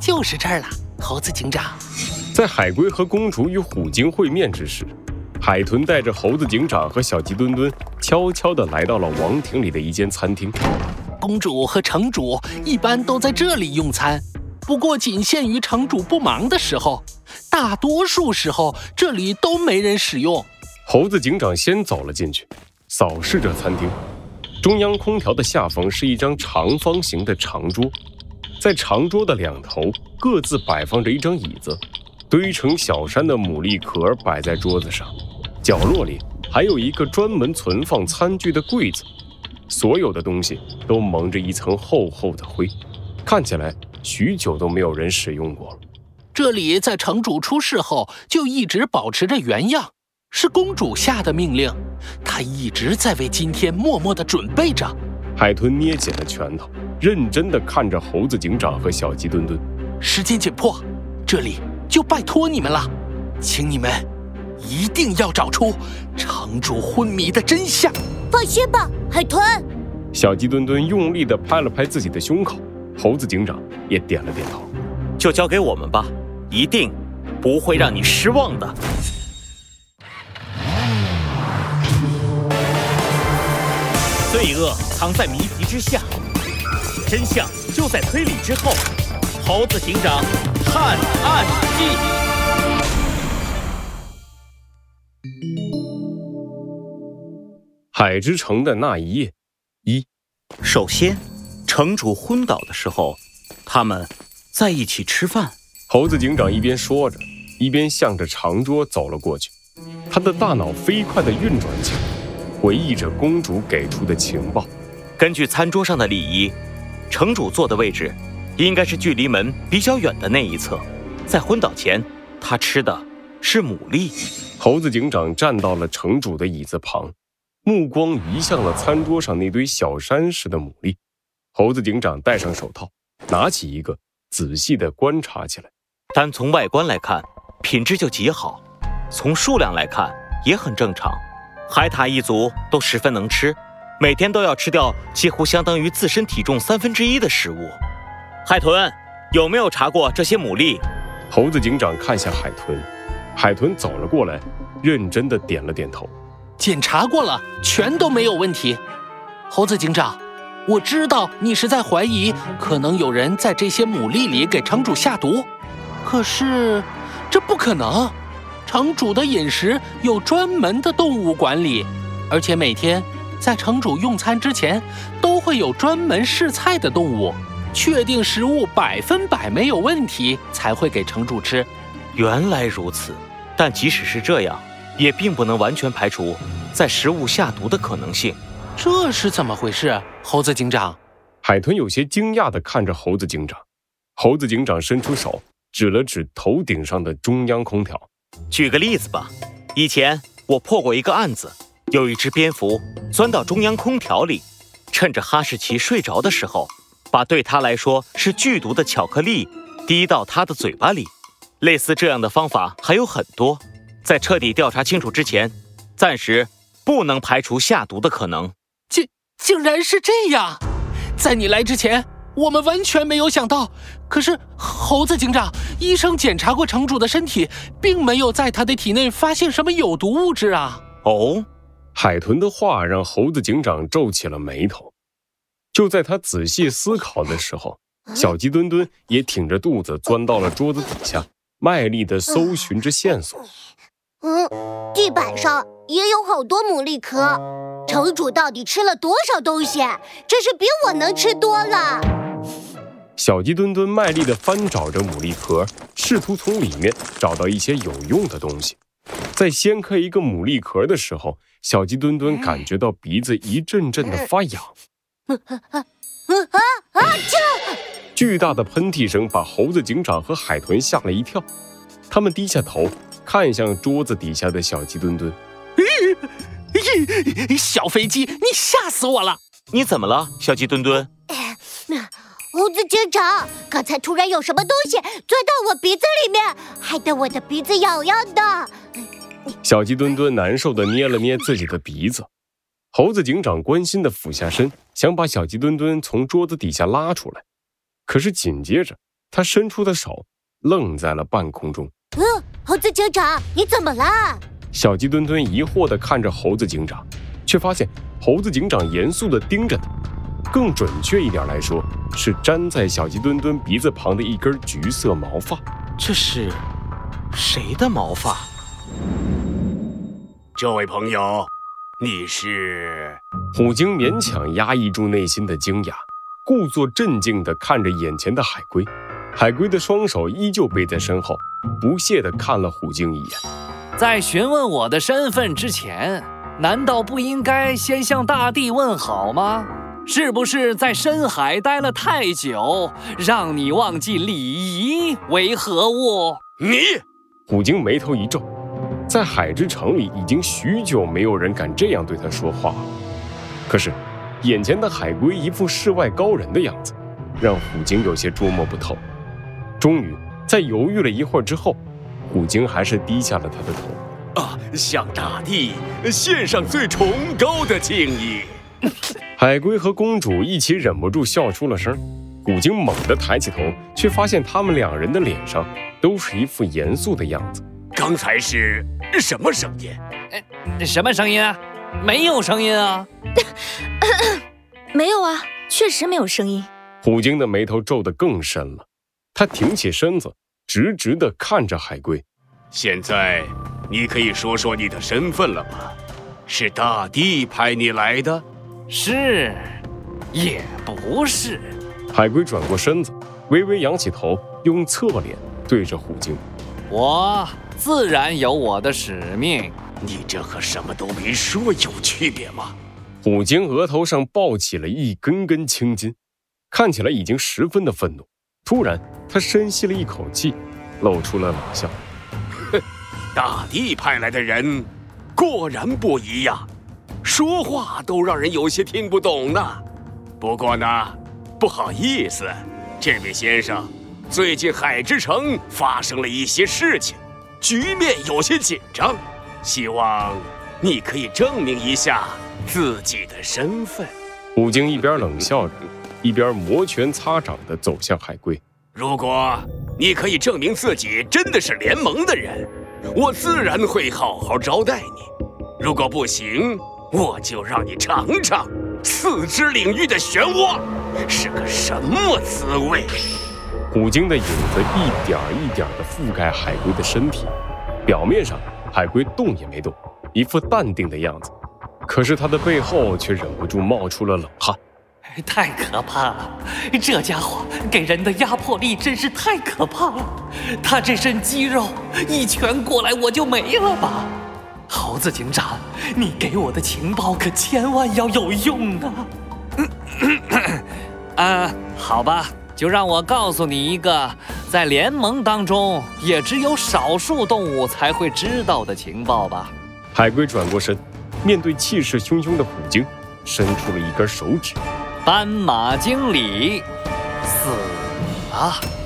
就是这儿了，猴子警长。在海龟和公主与虎鲸会面之时，海豚带着猴子警长和小鸡墩墩悄悄地来到了王庭里的一间餐厅。公主和城主一般都在这里用餐，不过仅限于城主不忙的时候，大多数时候这里都没人使用。猴子警长先走了进去，扫视着餐厅。中央空调的下方是一张长方形的长桌，在长桌的两头各自摆放着一张椅子。堆成小山的牡蛎壳摆在桌子上，角落里还有一个专门存放餐具的柜子，所有的东西都蒙着一层厚厚的灰，看起来许久都没有人使用过了。这里在城主出事后就一直保持着原样，是公主下的命令，她一直在为今天默默的准备着。海豚捏紧了拳头，认真的看着猴子警长和小鸡墩墩。时间紧迫，这里。就拜托你们了，请你们一定要找出城主昏迷的真相。放心吧，海豚。小鸡墩墩用力的拍了拍自己的胸口，猴子警长也点了点头。就交给我们吧，一定不会让你失望的。罪恶藏在谜题之下，真相就在推理之后。猴子警长探案记。海之城的那一夜，一。首先，城主昏倒的时候，他们在一起吃饭。猴子警长一边说着，一边向着长桌走了过去。他的大脑飞快的运转起来，回忆着公主给出的情报。根据餐桌上的礼仪，城主坐的位置。应该是距离门比较远的那一侧，在昏倒前，他吃的是牡蛎。猴子警长站到了城主的椅子旁，目光移向了餐桌上那堆小山似的牡蛎。猴子警长戴上手套，拿起一个，仔细地观察起来。单从外观来看，品质就极好；从数量来看，也很正常。海獭一族都十分能吃，每天都要吃掉几乎相当于自身体重三分之一的食物。海豚，有没有查过这些牡蛎？猴子警长看向海豚，海豚走了过来，认真的点了点头。检查过了，全都没有问题。猴子警长，我知道你是在怀疑，可能有人在这些牡蛎里给城主下毒，可是这不可能。城主的饮食有专门的动物管理，而且每天在城主用餐之前，都会有专门试菜的动物。确定食物百分百没有问题，才会给城主吃。原来如此，但即使是这样，也并不能完全排除在食物下毒的可能性。这是怎么回事？猴子警长，海豚有些惊讶地看着猴子警长。猴子警长伸出手指了指头顶上的中央空调。举个例子吧，以前我破过一个案子，有一只蝙蝠钻到中央空调里，趁着哈士奇睡着的时候。把对他来说是剧毒的巧克力滴到他的嘴巴里，类似这样的方法还有很多。在彻底调查清楚之前，暂时不能排除下毒的可能。竟竟然是这样！在你来之前，我们完全没有想到。可是猴子警长，医生检查过城主的身体，并没有在他的体内发现什么有毒物质啊。哦，海豚的话让猴子警长皱起了眉头。就在他仔细思考的时候，小鸡墩墩也挺着肚子钻到了桌子底下，卖力地搜寻着线索。嗯，地板上也有好多牡蛎壳，城主到底吃了多少东西？真是比我能吃多了。小鸡墩墩卖力地翻找着牡蛎壳，试图从里面找到一些有用的东西。在掀开一个牡蛎壳的时候，小鸡墩墩感觉到鼻子一阵阵的发痒。啊 啊啊！巨大的喷嚏声把猴子警长和海豚吓了一跳，他们低下头看向桌子底下的小鸡墩墩。小飞机，你吓死我了！你怎么了，小鸡墩墩？猴子警长，刚才突然有什么东西钻到我鼻子里面，害得我的鼻子痒痒的。小鸡墩墩难受的捏了捏自己的鼻子。猴子警长关心的俯下身，想把小鸡墩墩从桌子底下拉出来，可是紧接着，他伸出的手愣在了半空中。嗯，猴子警长，你怎么了？小鸡墩墩疑惑地看着猴子警长，却发现猴子警长严肃地盯着他。更准确一点来说，是粘在小鸡墩墩鼻子旁的一根橘色毛发。这是谁的毛发？这位朋友，你是？虎鲸勉强压抑住内心的惊讶，故作镇静地看着眼前的海龟。海龟的双手依旧背在身后，不屑地看了虎鲸一眼。在询问我的身份之前，难道不应该先向大地问好吗？是不是在深海待了太久，让你忘记礼仪为何物？你，虎鲸眉头一皱。在海之城里，已经许久没有人敢这样对他说话了。可是，眼前的海龟一副世外高人的样子，让虎鲸有些捉摸不透。终于，在犹豫了一会儿之后，虎鲸还是低下了他的头。啊，向大地献上最崇高的敬意。海龟和公主一起忍不住笑出了声。虎鲸猛地抬起头，却发现他们两人的脸上都是一副严肃的样子。刚才是什么声音？什么声音啊？没有声音啊！没有啊，确实没有声音。虎鲸的眉头皱得更深了，他挺起身子，直直地看着海龟。现在你可以说说你的身份了吧？是大地派你来的？是，也不是。海龟转过身子，微微仰起头，用侧脸对着虎鲸。我自然有我的使命。你这和什么都没说有区别吗？虎鲸额头上爆起了一根根青筋，看起来已经十分的愤怒。突然，他深吸了一口气，露出了冷笑：“ 哼，大地派来的人果然不一样，说话都让人有些听不懂呢。不过呢，不好意思，这位先生。”最近海之城发生了一些事情，局面有些紧张，希望你可以证明一下自己的身份。虎鲸一边冷笑着，一边摩拳擦掌地走向海龟。如果你可以证明自己真的是联盟的人，我自然会好好招待你；如果不行，我就让你尝尝四肢领域的漩涡是个什么滋味。虎鲸的影子一点一点地覆盖海龟的身体，表面上海龟动也没动，一副淡定的样子，可是他的背后却忍不住冒出了冷汗。太可怕了，这家伙给人的压迫力真是太可怕了。他这身肌肉一拳过来我就没了吧？猴子警长，你给我的情报可千万要有用啊！啊，好吧。就让我告诉你一个在联盟当中也只有少数动物才会知道的情报吧。海龟转过身，面对气势汹汹的虎鲸，伸出了一根手指。斑马经理死了。